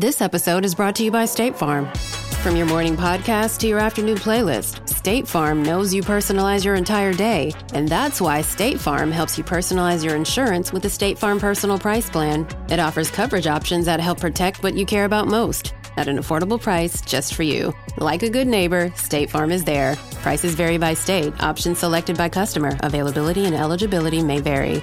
This episode is brought to you by State Farm. From your morning podcast to your afternoon playlist, State Farm knows you personalize your entire day, and that's why State Farm helps you personalize your insurance with the State Farm Personal Price Plan. It offers coverage options that help protect what you care about most at an affordable price just for you. Like a good neighbor, State Farm is there. Prices vary by state, options selected by customer, availability and eligibility may vary.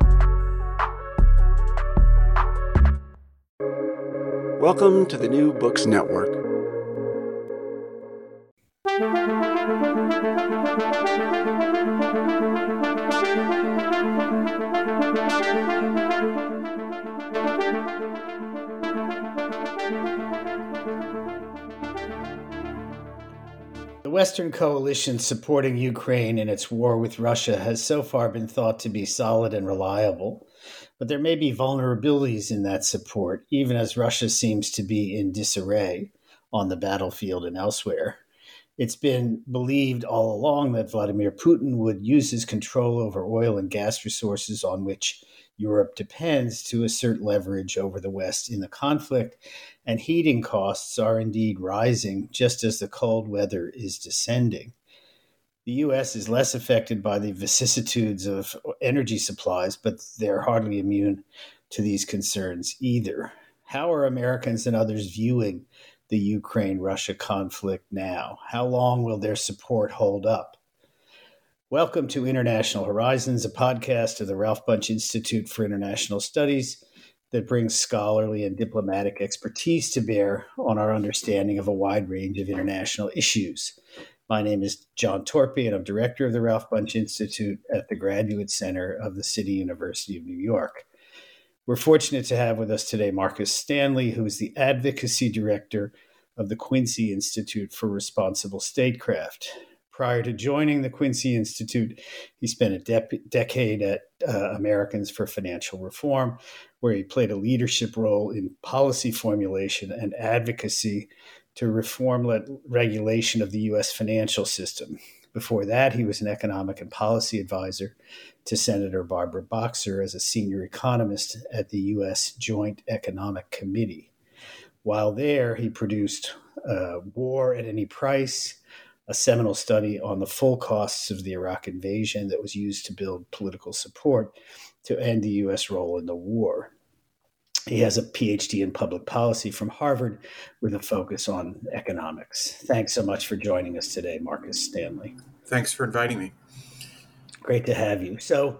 Welcome to the New Books Network. The Western coalition supporting Ukraine in its war with Russia has so far been thought to be solid and reliable, but there may be vulnerabilities in that support, even as Russia seems to be in disarray on the battlefield and elsewhere. It's been believed all along that Vladimir Putin would use his control over oil and gas resources on which Europe depends to assert leverage over the West in the conflict, and heating costs are indeed rising just as the cold weather is descending. The US is less affected by the vicissitudes of energy supplies, but they're hardly immune to these concerns either. How are Americans and others viewing the Ukraine Russia conflict now? How long will their support hold up? Welcome to International Horizons, a podcast of the Ralph Bunche Institute for International Studies that brings scholarly and diplomatic expertise to bear on our understanding of a wide range of international issues. My name is John Torpey, and I'm director of the Ralph Bunche Institute at the Graduate Center of the City University of New York. We're fortunate to have with us today Marcus Stanley, who is the advocacy director of the Quincy Institute for Responsible Statecraft. Prior to joining the Quincy Institute, he spent a de- decade at uh, Americans for Financial Reform, where he played a leadership role in policy formulation and advocacy to reform regulation of the U.S. financial system. Before that, he was an economic and policy advisor to Senator Barbara Boxer as a senior economist at the U.S. Joint Economic Committee. While there, he produced uh, War at Any Price, a seminal study on the full costs of the Iraq invasion that was used to build political support to end the U.S. role in the war. He has a PhD in public policy from Harvard with a focus on economics. Thanks so much for joining us today, Marcus Stanley. Thanks for inviting me. Great to have you. So,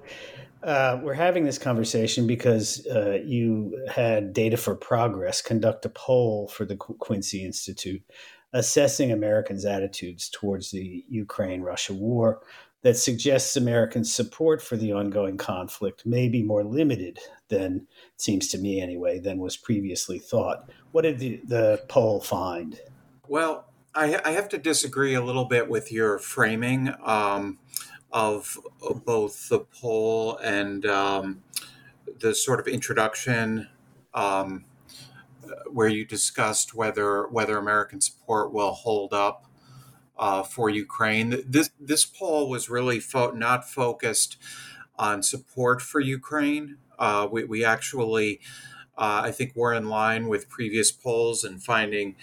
uh, we're having this conversation because uh, you had Data for Progress conduct a poll for the Quincy Institute assessing Americans' attitudes towards the Ukraine Russia war that suggests American support for the ongoing conflict may be more limited than, it seems to me anyway, than was previously thought. What did the, the poll find? Well, I, I, have to disagree a little bit with your framing um, of both the poll and um, the sort of introduction um, where you discussed whether whether American support will hold up uh, for Ukraine. This this poll was really fo- not focused on support for Ukraine. Uh, we, we actually, uh, I think, we're in line with previous polls and finding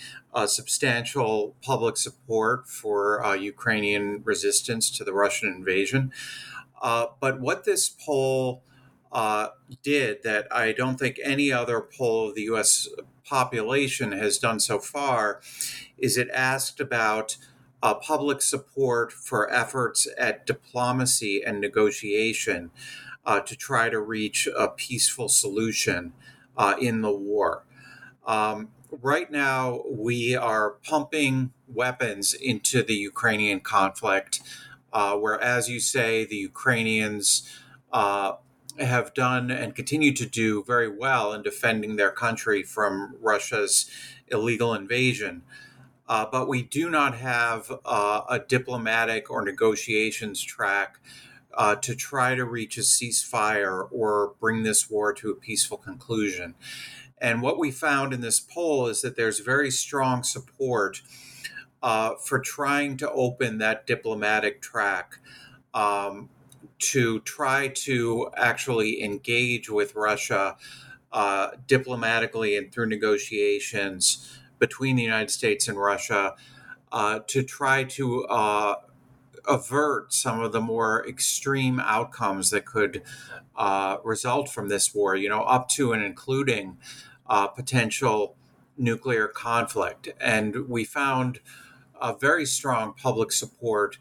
substantial public support for uh, Ukrainian resistance to the Russian invasion. Uh, but what this poll uh, did that I don't think any other poll of the U.S. population has done so far is it asked about uh, public support for efforts at diplomacy and negotiation uh, to try to reach a peaceful solution uh, in the war. Um, right now, we are pumping weapons into the Ukrainian conflict, uh, where, as you say, the Ukrainians uh, have done and continue to do very well in defending their country from Russia's illegal invasion. Uh, but we do not have uh, a diplomatic or negotiations track uh, to try to reach a ceasefire or bring this war to a peaceful conclusion. And what we found in this poll is that there's very strong support uh, for trying to open that diplomatic track um, to try to actually engage with Russia uh, diplomatically and through negotiations between the United States and Russia uh, to try to uh, avert some of the more extreme outcomes that could uh, result from this war, you know, up to and including uh, potential nuclear conflict. And we found a very strong public support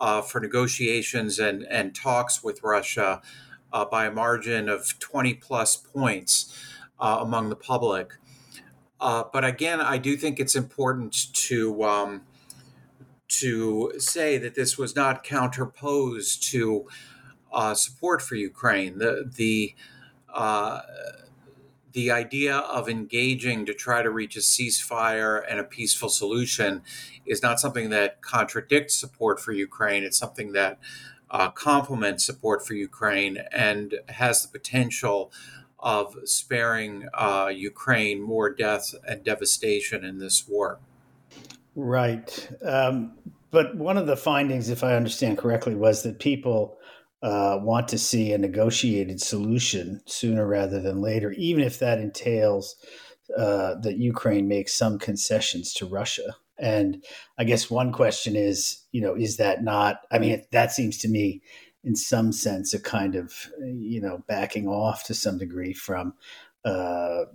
uh, for negotiations and, and talks with Russia uh, by a margin of 20 plus points among the public. Uh, but again, I do think it's important to um, to say that this was not counterposed to uh, support for Ukraine. The the uh, the idea of engaging to try to reach a ceasefire and a peaceful solution is not something that contradicts support for Ukraine. It's something that uh, complements support for Ukraine and has the potential of sparing uh, Ukraine more death and devastation in this war. Right. Um, but one of the findings, if I understand correctly, was that people uh, want to see a negotiated solution sooner rather than later, even if that entails uh, that Ukraine makes some concessions to Russia. And I guess one question is, you know, is that not? I mean, that seems to me in some sense a kind of you know backing off to some degree from uh,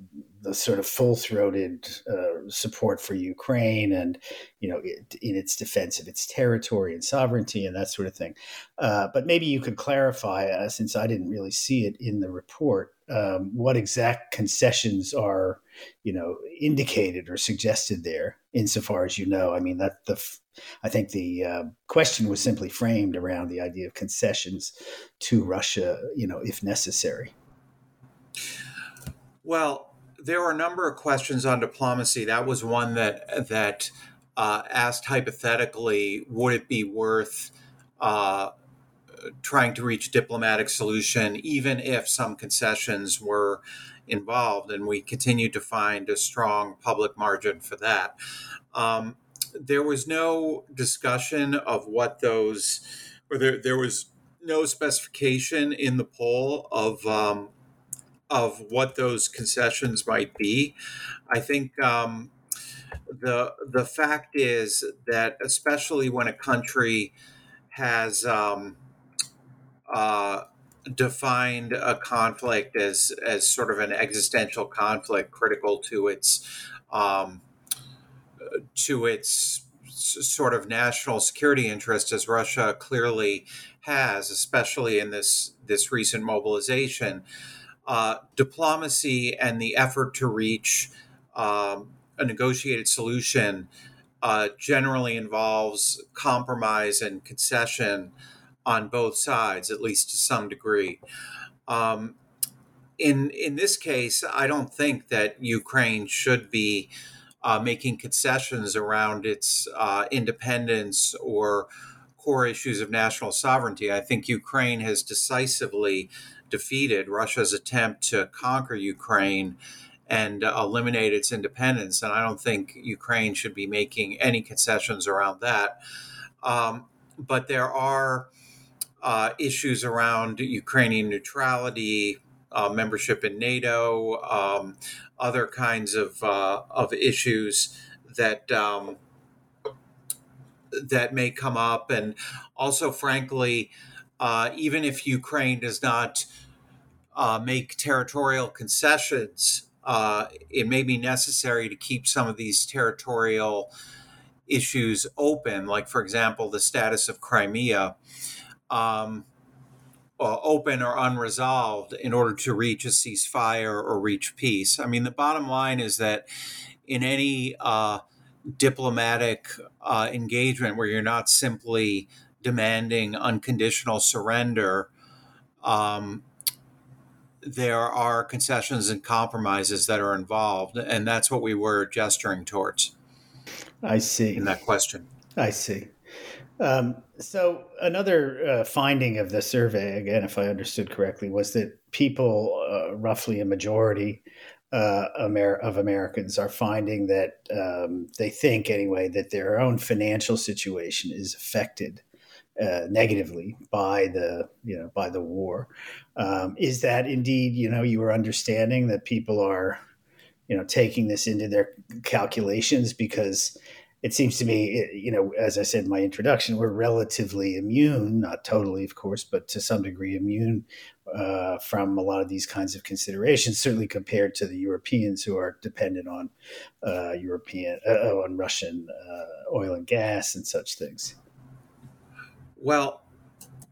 the sort of full-throated uh, support for Ukraine and you know it, in its defense of its territory and sovereignty and that sort of thing. Uh, but maybe you could clarify, uh, since I didn't really see it in the report, um, what exact concessions are you know indicated or suggested there, insofar as you know. I mean that the I think the uh, question was simply framed around the idea of concessions to Russia, you know, if necessary. Well, there were a number of questions on diplomacy. That was one that that uh, asked hypothetically, would it be worth uh, trying to reach diplomatic solution, even if some concessions were involved? And we continue to find a strong public margin for that. Um, there was no discussion of what those, or there, there was no specification in the poll of um, of what those concessions might be. I think um, the the fact is that especially when a country has um, uh, defined a conflict as as sort of an existential conflict critical to its um, to its sort of national security interest as Russia clearly has, especially in this this recent mobilization. Uh, diplomacy and the effort to reach um, a negotiated solution uh, generally involves compromise and concession on both sides, at least to some degree. Um, in in this case, I don't think that Ukraine should be uh, making concessions around its uh, independence or core issues of national sovereignty. I think Ukraine has decisively defeated Russia's attempt to conquer Ukraine and uh, eliminate its independence. And I don't think Ukraine should be making any concessions around that. Um, but there are uh, issues around Ukrainian neutrality, uh, membership in NATO, um, other kinds of uh, of issues that um, that may come up, and also, frankly, uh, even if Ukraine does not uh, make territorial concessions, uh, it may be necessary to keep some of these territorial issues open, like, for example, the status of Crimea. Um, uh, open or unresolved in order to reach a ceasefire or reach peace. I mean, the bottom line is that in any uh, diplomatic uh, engagement where you're not simply demanding unconditional surrender, um, there are concessions and compromises that are involved, and that's what we were gesturing towards. I see. In that question. I see. Um, so another uh, finding of the survey, again, if I understood correctly, was that people, uh, roughly a majority uh, Amer- of Americans, are finding that um, they think, anyway, that their own financial situation is affected uh, negatively by the you know by the war. Um, is that indeed you know you are understanding that people are you know taking this into their calculations because it seems to me, you know, as I said in my introduction, we're relatively immune, not totally, of course, but to some degree immune uh, from a lot of these kinds of considerations, certainly compared to the Europeans who are dependent on uh, European, uh, on Russian uh, oil and gas and such things. Well,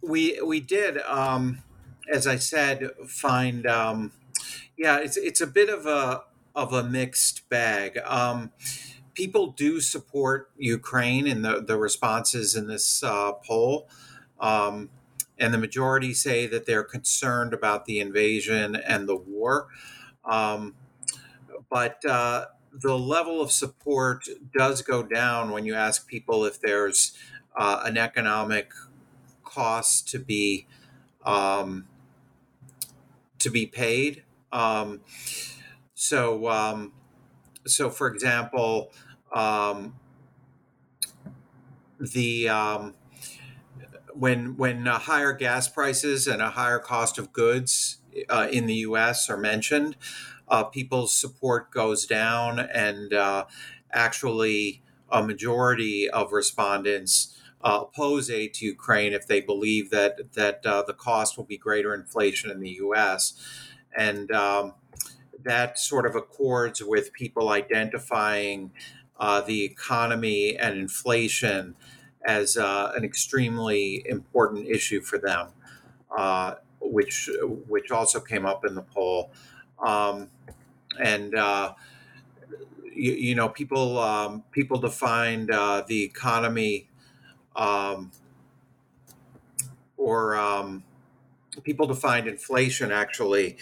we we did, um, as I said, find, um, yeah, it's it's a bit of a of a mixed bag. Um, people do support Ukraine in the, the responses in this uh, poll. Um, and the majority say that they're concerned about the invasion and the war. Um, but uh, the level of support does go down when you ask people if there's uh, an economic cost to be um, to be paid. Um, so, um, so for example, um, the um, when when uh, higher gas prices and a higher cost of goods uh, in the U.S. are mentioned, uh, people's support goes down, and uh, actually, a majority of respondents uh, oppose aid to Ukraine if they believe that that uh, the cost will be greater inflation in the U.S. and um, that sort of accords with people identifying uh, the economy and inflation as uh, an extremely important issue for them, uh, which which also came up in the poll. Um, and uh, you, you, know, people um, people defined uh, the economy um, or um, people defined inflation actually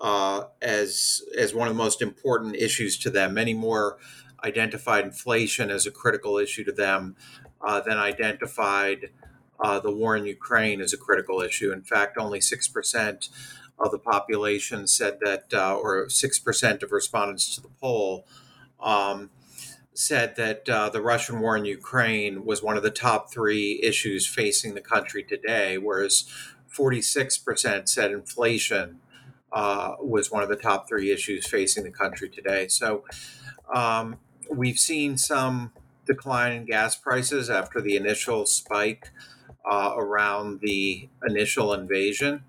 uh, as as one of the most important issues to them. Many more identified inflation as a critical issue to them uh, than identified uh, the war in Ukraine as a critical issue. In fact, only 6% of the population said that, uh, or 6% of respondents to the poll um, said that uh, the Russian war in Ukraine was one of the top three issues facing the country today, whereas 46% said inflation uh, was one of the top three issues facing the country today. So, um, we've seen some decline in gas prices after the initial spike uh, around the initial invasion.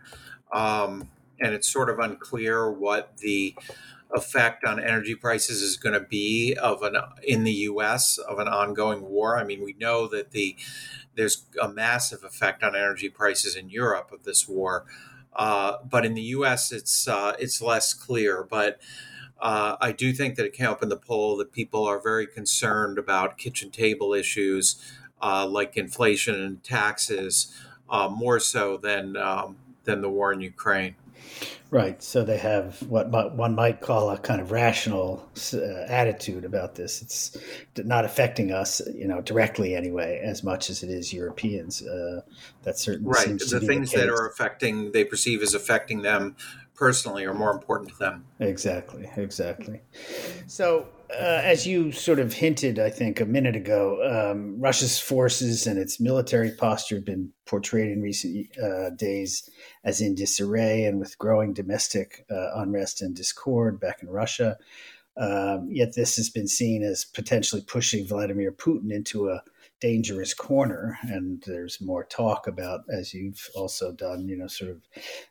Um, and it's sort of unclear what the effect on energy prices is going to be of an in the U.S. of an ongoing war. I mean, we know that the there's a massive effect on energy prices in Europe of this war, uh, but in the U.S. it's uh, it's less clear. But uh, I do think that it came up in the poll that people are very concerned about kitchen table issues uh, like inflation and taxes uh, more so than um, than the war in Ukraine. Right. So they have what one might call a kind of rational uh, attitude about this. It's not affecting us, you know, directly anyway, as much as it is Europeans. Uh, that certainly right. the things the that are affecting, they perceive as affecting them personally, are more important to them. Exactly. Exactly. So uh, as you sort of hinted, I think a minute ago, um, Russia's forces and its military posture have been portrayed in recent uh, days as in disarray and with growing domestic uh, unrest and discord back in Russia. Um, yet this has been seen as potentially pushing Vladimir Putin into a dangerous corner. And there's more talk about, as you've also done, you know, sort of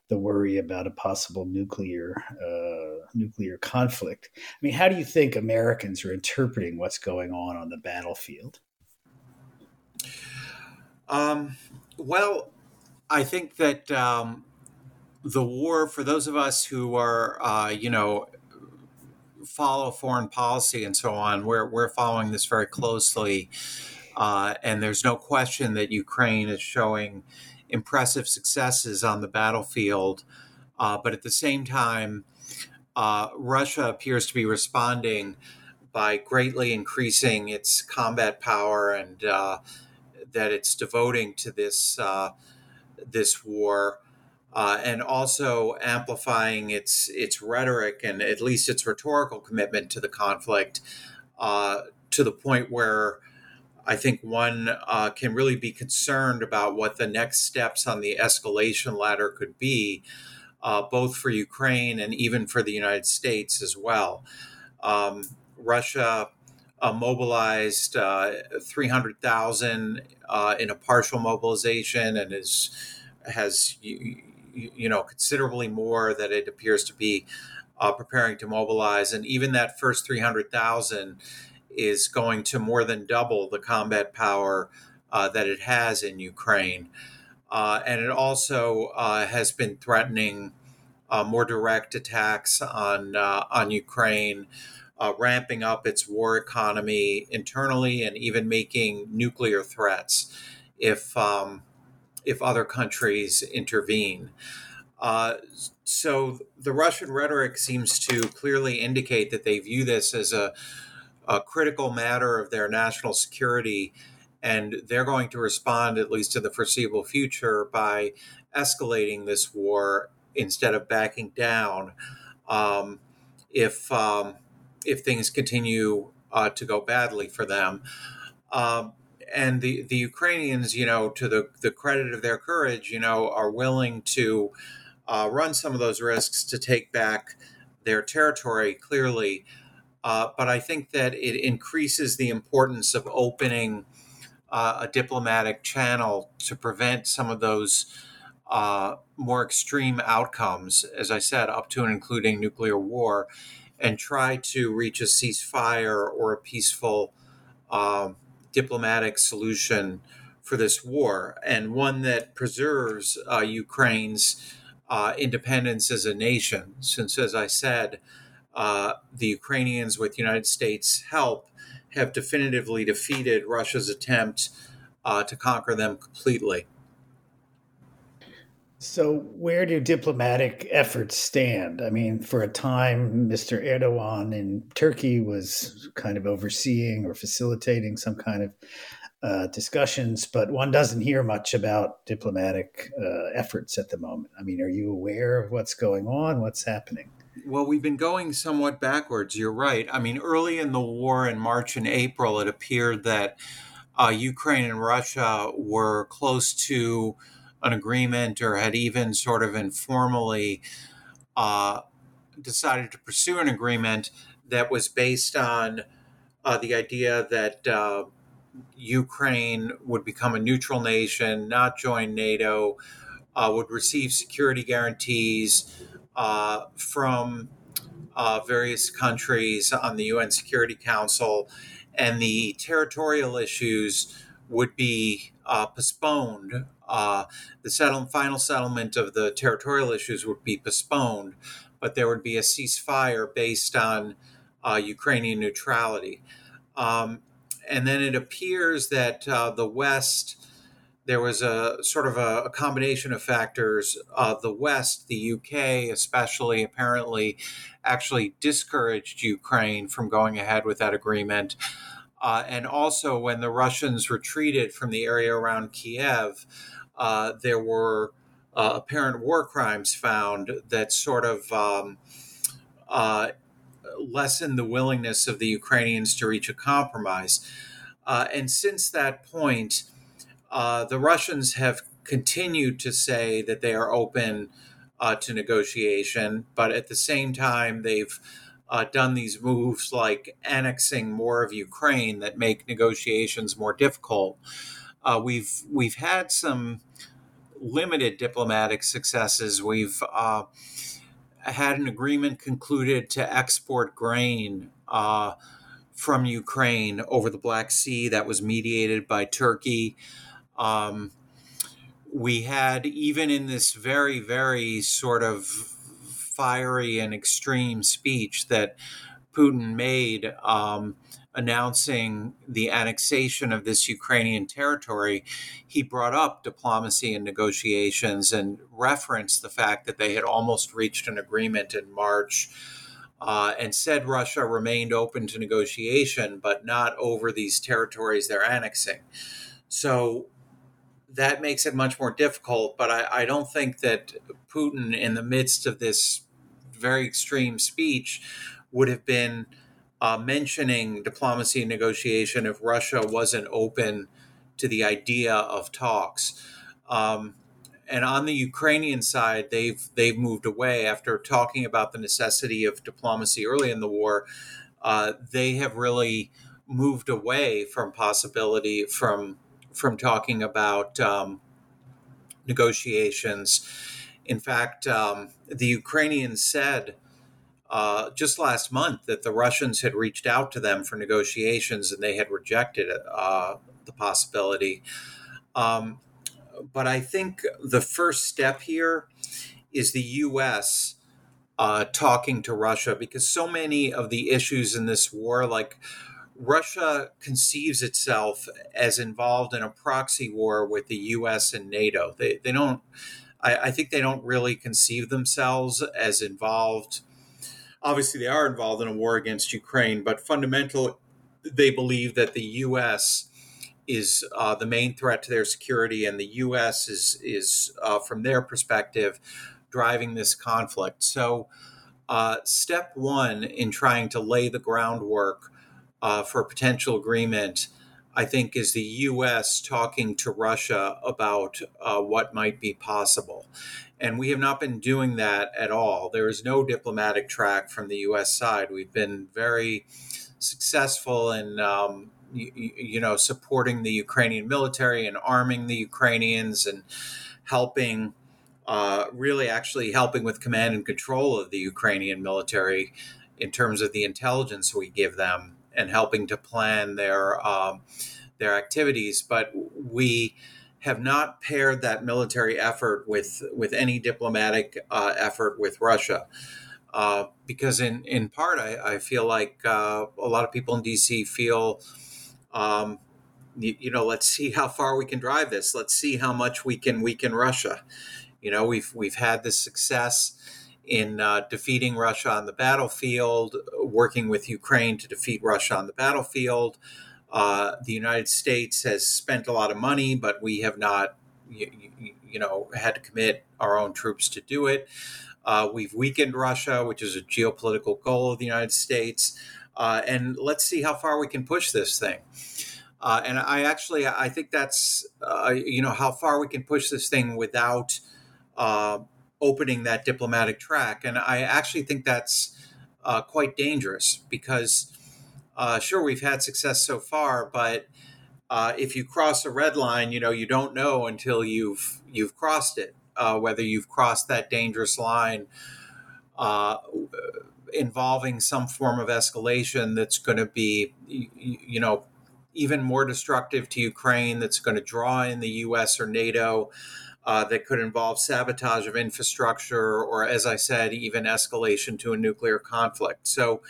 the worry about a possible nuclear uh, nuclear conflict. I mean, how do you think Americans are interpreting what's going on on the battlefield? Um, well, I think that um, the war, for those of us who are, uh, you know, follow foreign policy and so on, we're, we're following this very closely. Uh, and there's no question that Ukraine is showing impressive successes on the battlefield. Uh, but at the same time, uh, Russia appears to be responding by greatly increasing its combat power and uh, that it's devoting to this uh, this war. Uh, and also amplifying its its rhetoric and at least its rhetorical commitment to the conflict to the point where I think one uh, can really be concerned about what the next steps on the escalation ladder could be, uh, both for Ukraine and even for the United States as well. Um, Russia uh, mobilized uh, 300,000 uh, in a partial mobilization and is has you, you know considerably more that it appears to be uh, preparing to mobilize, and even that first 300,000 is going to more than double the combat power uh, that it has in Ukraine. Uh, and it also uh, has been threatening uh, more direct attacks on, uh, on Ukraine, uh, ramping up its war economy internally and even making nuclear threats if, um, if other countries intervene. so the Russian rhetoric seems to clearly indicate that they view this as a a critical matter of their national security. And they're going to respond, at least to the foreseeable future, by escalating this war instead of backing down um, if, um, if things continue uh, to go badly for them. Um, and the, the Ukrainians, you know, to the, the credit of their courage, you know, are willing to uh, run some of those risks to take back their territory clearly. Uh, but I think that it increases the importance of opening uh, a diplomatic channel to prevent some of those uh, more extreme outcomes, as I said, up to and including nuclear war, and try to reach a ceasefire or a peaceful um, diplomatic solution for this war, and one that preserves uh, Ukraine's uh, independence as a nation. Since, as I said, uh, the Ukrainians, with United States help, have definitively defeated Russia's attempt uh, to conquer them completely. So, where do diplomatic efforts stand? I mean, for a time, Mr. Erdogan in Turkey was kind of overseeing or facilitating some kind of uh, discussions, but one doesn't hear much about diplomatic uh, efforts at the moment. I mean, are you aware of what's going on? What's happening? Well, we've been going somewhat backwards. You're right. I mean, early in the war in March and April, it appeared that uh, Ukraine and Russia were close to an agreement or had even sort of informally uh, decided to pursue an agreement that was based on uh, the idea that uh, Ukraine would become a neutral nation, not join NATO, uh, would receive security guarantees uh, from uh, various countries on the UN Security Council, and the territorial issues would be uh, postponed. Uh, the final settlement of the territorial issues would be postponed, but there would be a ceasefire based on uh, Ukrainian neutrality. Um, and then it appears that uh, the West there was a sort of a, a combination of factors. Uh, the West, the UK especially, apparently actually discouraged Ukraine from going ahead with that agreement. Uh, and also, when the Russians retreated from the area around Kiev, uh, there were uh, apparent war crimes found that sort of um, uh, lessened the willingness of the Ukrainians to reach a compromise. Uh, and since that point, uh, the Russians have continued to say that they are open uh, to negotiation, but at the same time, they've uh, done these moves like annexing more of Ukraine that make negotiations more difficult. Uh, we've we've had some limited diplomatic successes. We've uh, had an agreement concluded to export grain from Ukraine over the Black Sea that was mediated by Turkey. Um, we had, even in this very, very sort of fiery and extreme speech that Putin made um, announcing the annexation of this Ukrainian territory, he brought up diplomacy and negotiations and referenced the fact that they had almost reached an agreement in March. Uh, and said Russia remained open to negotiation, but not over these territories they're annexing. So that makes it much more difficult. But I, I, don't think that Putin, in the midst of this very extreme speech, would have been uh, mentioning diplomacy and negotiation if Russia wasn't open to the idea of talks. Um, and on the Ukrainian side, they've they've moved away after talking about the necessity of diplomacy early in the war. Uh, they have really moved away from possibility from from talking about um, negotiations. In fact, um, the Ukrainians said uh, just last month that the Russians had reached out to them for negotiations and they had rejected uh, the possibility. Um, but I think the first step here is the U.S. Uh, talking to Russia because so many of the issues in this war, like Russia conceives itself as involved in a proxy war with the U.S. and NATO. They, they don't, I, I, think they don't really conceive themselves as involved. Obviously, they are involved in a war against Ukraine, but fundamentally, they believe that the U.S. is uh, the main threat to their security, and the U.S. is is uh, from their perspective driving this conflict. So, uh, step one in trying to lay the groundwork uh, for a potential agreement, I think, is the U.S. talking to Russia about uh, what might be possible. And we have not been doing that at all. There is no diplomatic track from the U.S. side. We've been very successful in, um, you, you know, supporting the Ukrainian military and arming the Ukrainians and helping. Uh, really, actually helping with command and control of the Ukrainian military in terms of the intelligence we give them and helping to plan their um, their activities. But we have not paired that military effort with with any diplomatic uh, effort with Russia. Uh, because in, in part, I, I feel like uh, a lot of people in DC feel, um, you, you, know, let's see how far we can drive this. Let's see how much we can weaken Russia. You know, we've we've had this success in uh, defeating Russia on the battlefield, working with Ukraine to defeat Russia on the battlefield. Uh, the United States has spent a lot of money, but we have not, you, you know, had to commit our own troops to do it. Uh, we've weakened Russia, which is a geopolitical goal of the United States. Uh, and let's see how far we can push this thing. Uh, and I actually, I think that's, uh, you know, how far we can push this thing without opening that diplomatic track. And I actually think that's uh, quite dangerous because, uh, sure, we've had success so far, but uh, if you cross a red line, you know you don't know until you've you've crossed it uh, whether you've crossed that dangerous line uh, involving some form of escalation that's going to be, you, you know, even more destructive to Ukraine. That's going to draw in the U.S. or NATO uh, that could involve sabotage of infrastructure or, as I said, even escalation to a nuclear conflict. So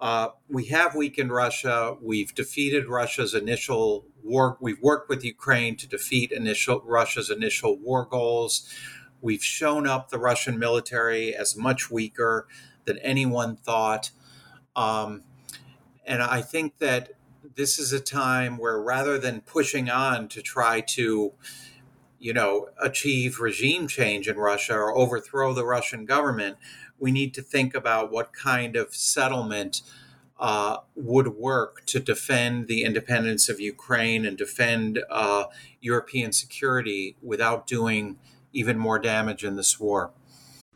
uh, we have weakened Russia. We've defeated Russia's initial war. We've worked with Ukraine to defeat initial Russia's initial war goals. We've shown up the Russian military as much weaker than anyone thought. Um, and I think that this is a time where rather than pushing on to try to, you know, achieve regime change in Russia or overthrow the Russian government, we need to think about what kind of settlement uh, would work to defend the independence of Ukraine and defend uh, European security without doing even more damage in this war.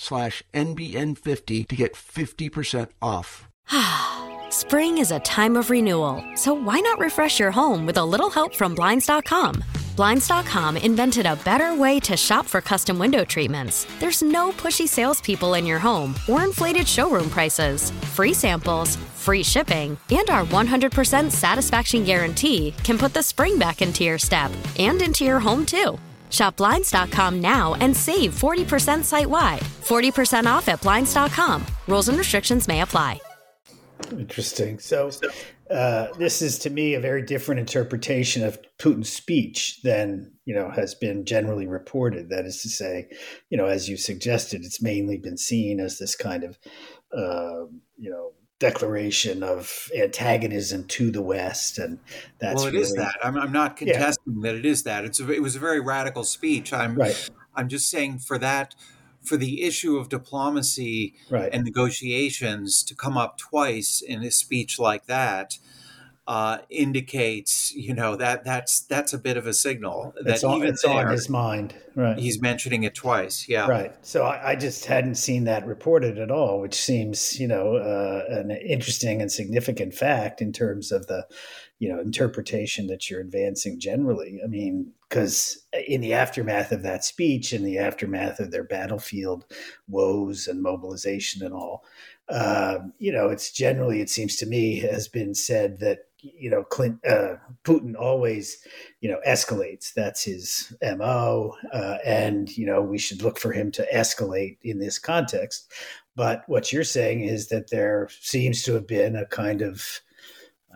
slash NBN50 to get 50% off. Spring is a time of renewal, so why not refresh your home with a little help from Blinds.com? Blinds.com invented a better way to shop for custom window treatments. There's no pushy salespeople in your home or inflated showroom prices. Free samples, free shipping, and our 100% satisfaction guarantee can put the spring back into your step and into your home too. Shop Blinds.com now and save 40% site wide. 40% off at Blinds.com. Rules and restrictions may apply. Interesting. So, uh, this is to me a very different interpretation of Putin's speech than you know has been generally reported. That is to say, you know, as you suggested, it's mainly been seen as this kind of uh, you know declaration of antagonism to the West, and that's well, it really, is that. I'm, I'm not contesting yeah. that it is that. It's a, it was a very radical speech. I'm right. I'm just saying for that for the issue of diplomacy right. and negotiations to come up twice in a speech like that uh, indicates, you know, that that's that's a bit of a signal that it's, on, even it's there, on his mind. Right. He's mentioning it twice. Yeah. Right. So I, I just hadn't seen that reported at all, which seems, you know, uh, an interesting and significant fact in terms of the, you know, interpretation that you're advancing generally. I mean, because in the aftermath of that speech, in the aftermath of their battlefield woes and mobilization and all, uh, you know, it's generally, it seems to me, has been said that you know, Clint, uh, Putin always, you know, escalates. That's his mo, uh, and you know, we should look for him to escalate in this context. But what you're saying is that there seems to have been a kind of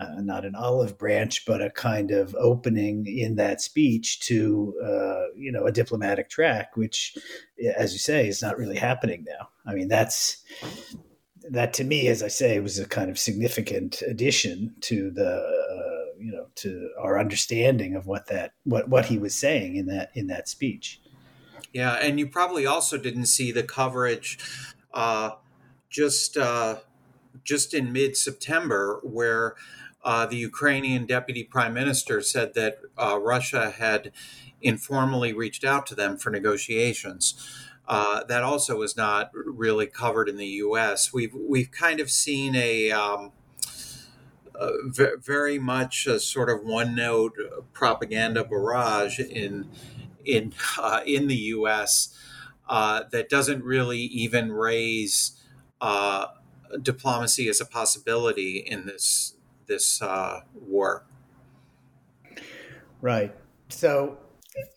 uh, not an olive branch, but a kind of opening in that speech to, uh, you know, a diplomatic track, which, as you say, is not really happening now. I mean, that's that to me, as I say, was a kind of significant addition to the uh, you know to our understanding of what that what what he was saying in that in that speech. Yeah, and you probably also didn't see the coverage uh, just uh, just in mid September where. Uh, the Ukrainian deputy prime minister said that uh, Russia had informally reached out to them for negotiations. Uh, that also is not really covered in the U.S. We've we've kind of seen a, um, a v- very much a sort of one note propaganda barrage in in uh, in the U.S. Uh, that doesn't really even raise uh, diplomacy as a possibility in this this uh, war. Right. So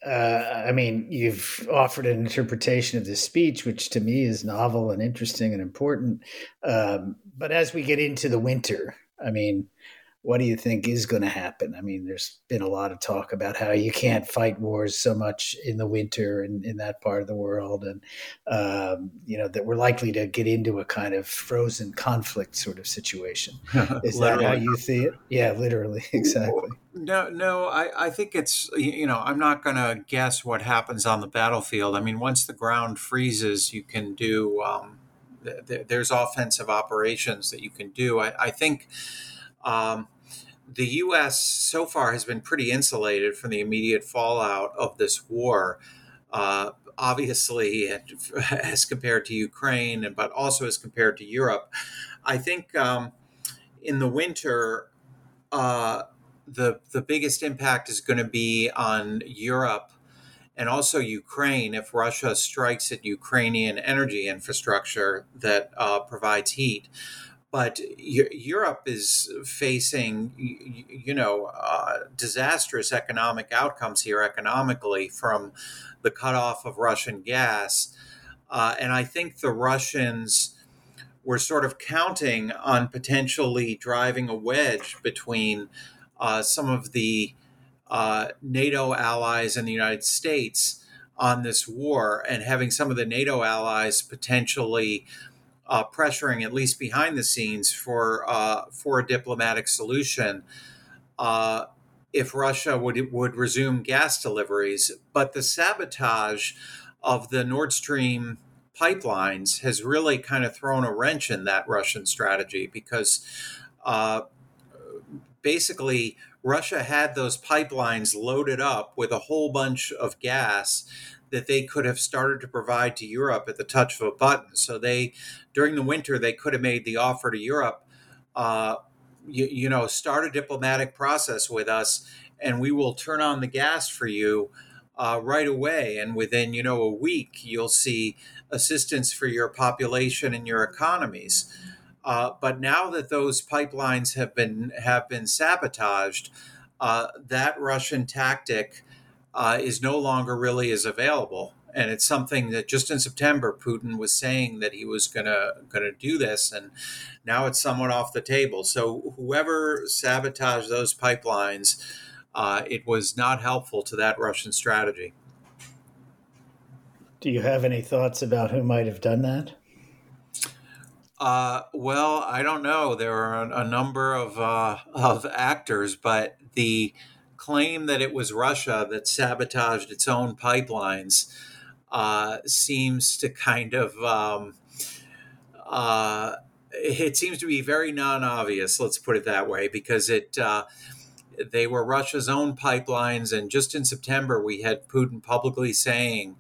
uh, I mean, you've offered an interpretation of this speech, which to me is novel and interesting and important. Um, but as we get into the winter, I mean, what do you think is going to happen? I mean, there's been a lot of talk about how you can't fight wars so much in the winter in, in that part of the world, and um, you know that we're likely to get into a kind of frozen conflict sort of situation. Is that how you see it? Yeah, literally, exactly. No, no, I, I think it's you know I'm not going to guess what happens on the battlefield. I mean, once the ground freezes, you can do. Um, th- there's offensive operations that you can do. I, I think. Um, the U.S. so far has been pretty insulated from the immediate fallout of this war. Uh, obviously, as compared to Ukraine, and but also as compared to Europe, I think um, in the winter, uh, the the biggest impact is going to be on Europe and also Ukraine if Russia strikes at Ukrainian energy infrastructure that uh, provides heat but Europe is facing, you know, uh, disastrous economic outcomes here economically from the cutoff of Russian gas, uh, and I think the Russians were sort of counting on potentially driving a wedge between uh, some of the uh, NATO allies and the United States on this war, and having some of the NATO allies potentially uh, pressuring, at least behind the scenes, for uh, for a diplomatic solution uh, if Russia would would resume gas deliveries. But the sabotage of the Nord Stream pipelines has really kind of thrown a wrench in that Russian strategy because uh, basically Russia had those pipelines loaded up with a whole bunch of gas that they could have started to provide to Europe at the touch of a button. So they, during the winter, they could have made the offer to Europe, uh, you, you, know, start a diplomatic process with us, and we will turn on the gas for you uh, right away. And within, you know, a week, you'll see assistance for your population and your economies. Uh, but now that those pipelines have been have been sabotaged, uh, that Russian tactic uh, is no longer really as available. And it's something that just in September, Putin was saying that he was gonna gonna do this, and now it's somewhat off the table. So whoever sabotaged those pipelines, uh, it was not helpful to that Russian strategy. Do you have any thoughts about who might have done that? Uh, well, I don't know. There are a, a number of uh, of actors, but the claim that it was Russia that sabotaged its own pipelines uh, seems to kind of um, uh, it seems to be very non-obvious. Let's put it that way, because it uh, they were Russia's own pipelines, and just in September we had Putin publicly saying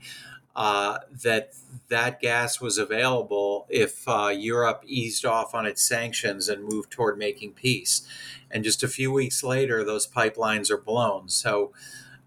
uh, that that gas was available if uh, Europe eased off on its sanctions and moved toward making peace and just a few weeks later, those pipelines are blown. So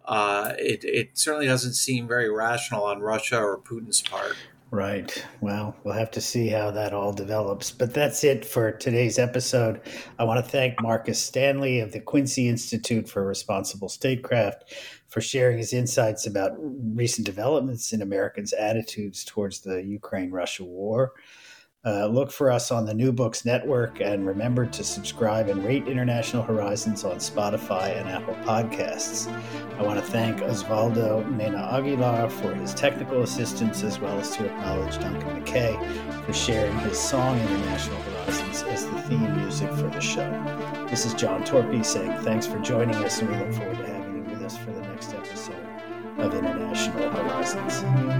uh, it, it certainly doesn't seem very rational on Russia or Putin's part. Right. Well, we'll have to see how that all develops. But that's it for today's episode. I want to thank Marcus Stanley of the Quincy Institute for Responsible Statecraft for sharing his insights about recent developments in Americans' attitudes towards the Ukraine Russia war. Uh, look for us on the New Books Network and remember to subscribe and rate International Horizons on Spotify and Apple Podcasts. I want to thank Osvaldo Mena Aguilar for his technical assistance, as well as to acknowledge Duncan McKay for sharing his song International Horizons as the theme music for the show. This is John Torpey saying thanks for joining us, and we look forward to having of International Horizons.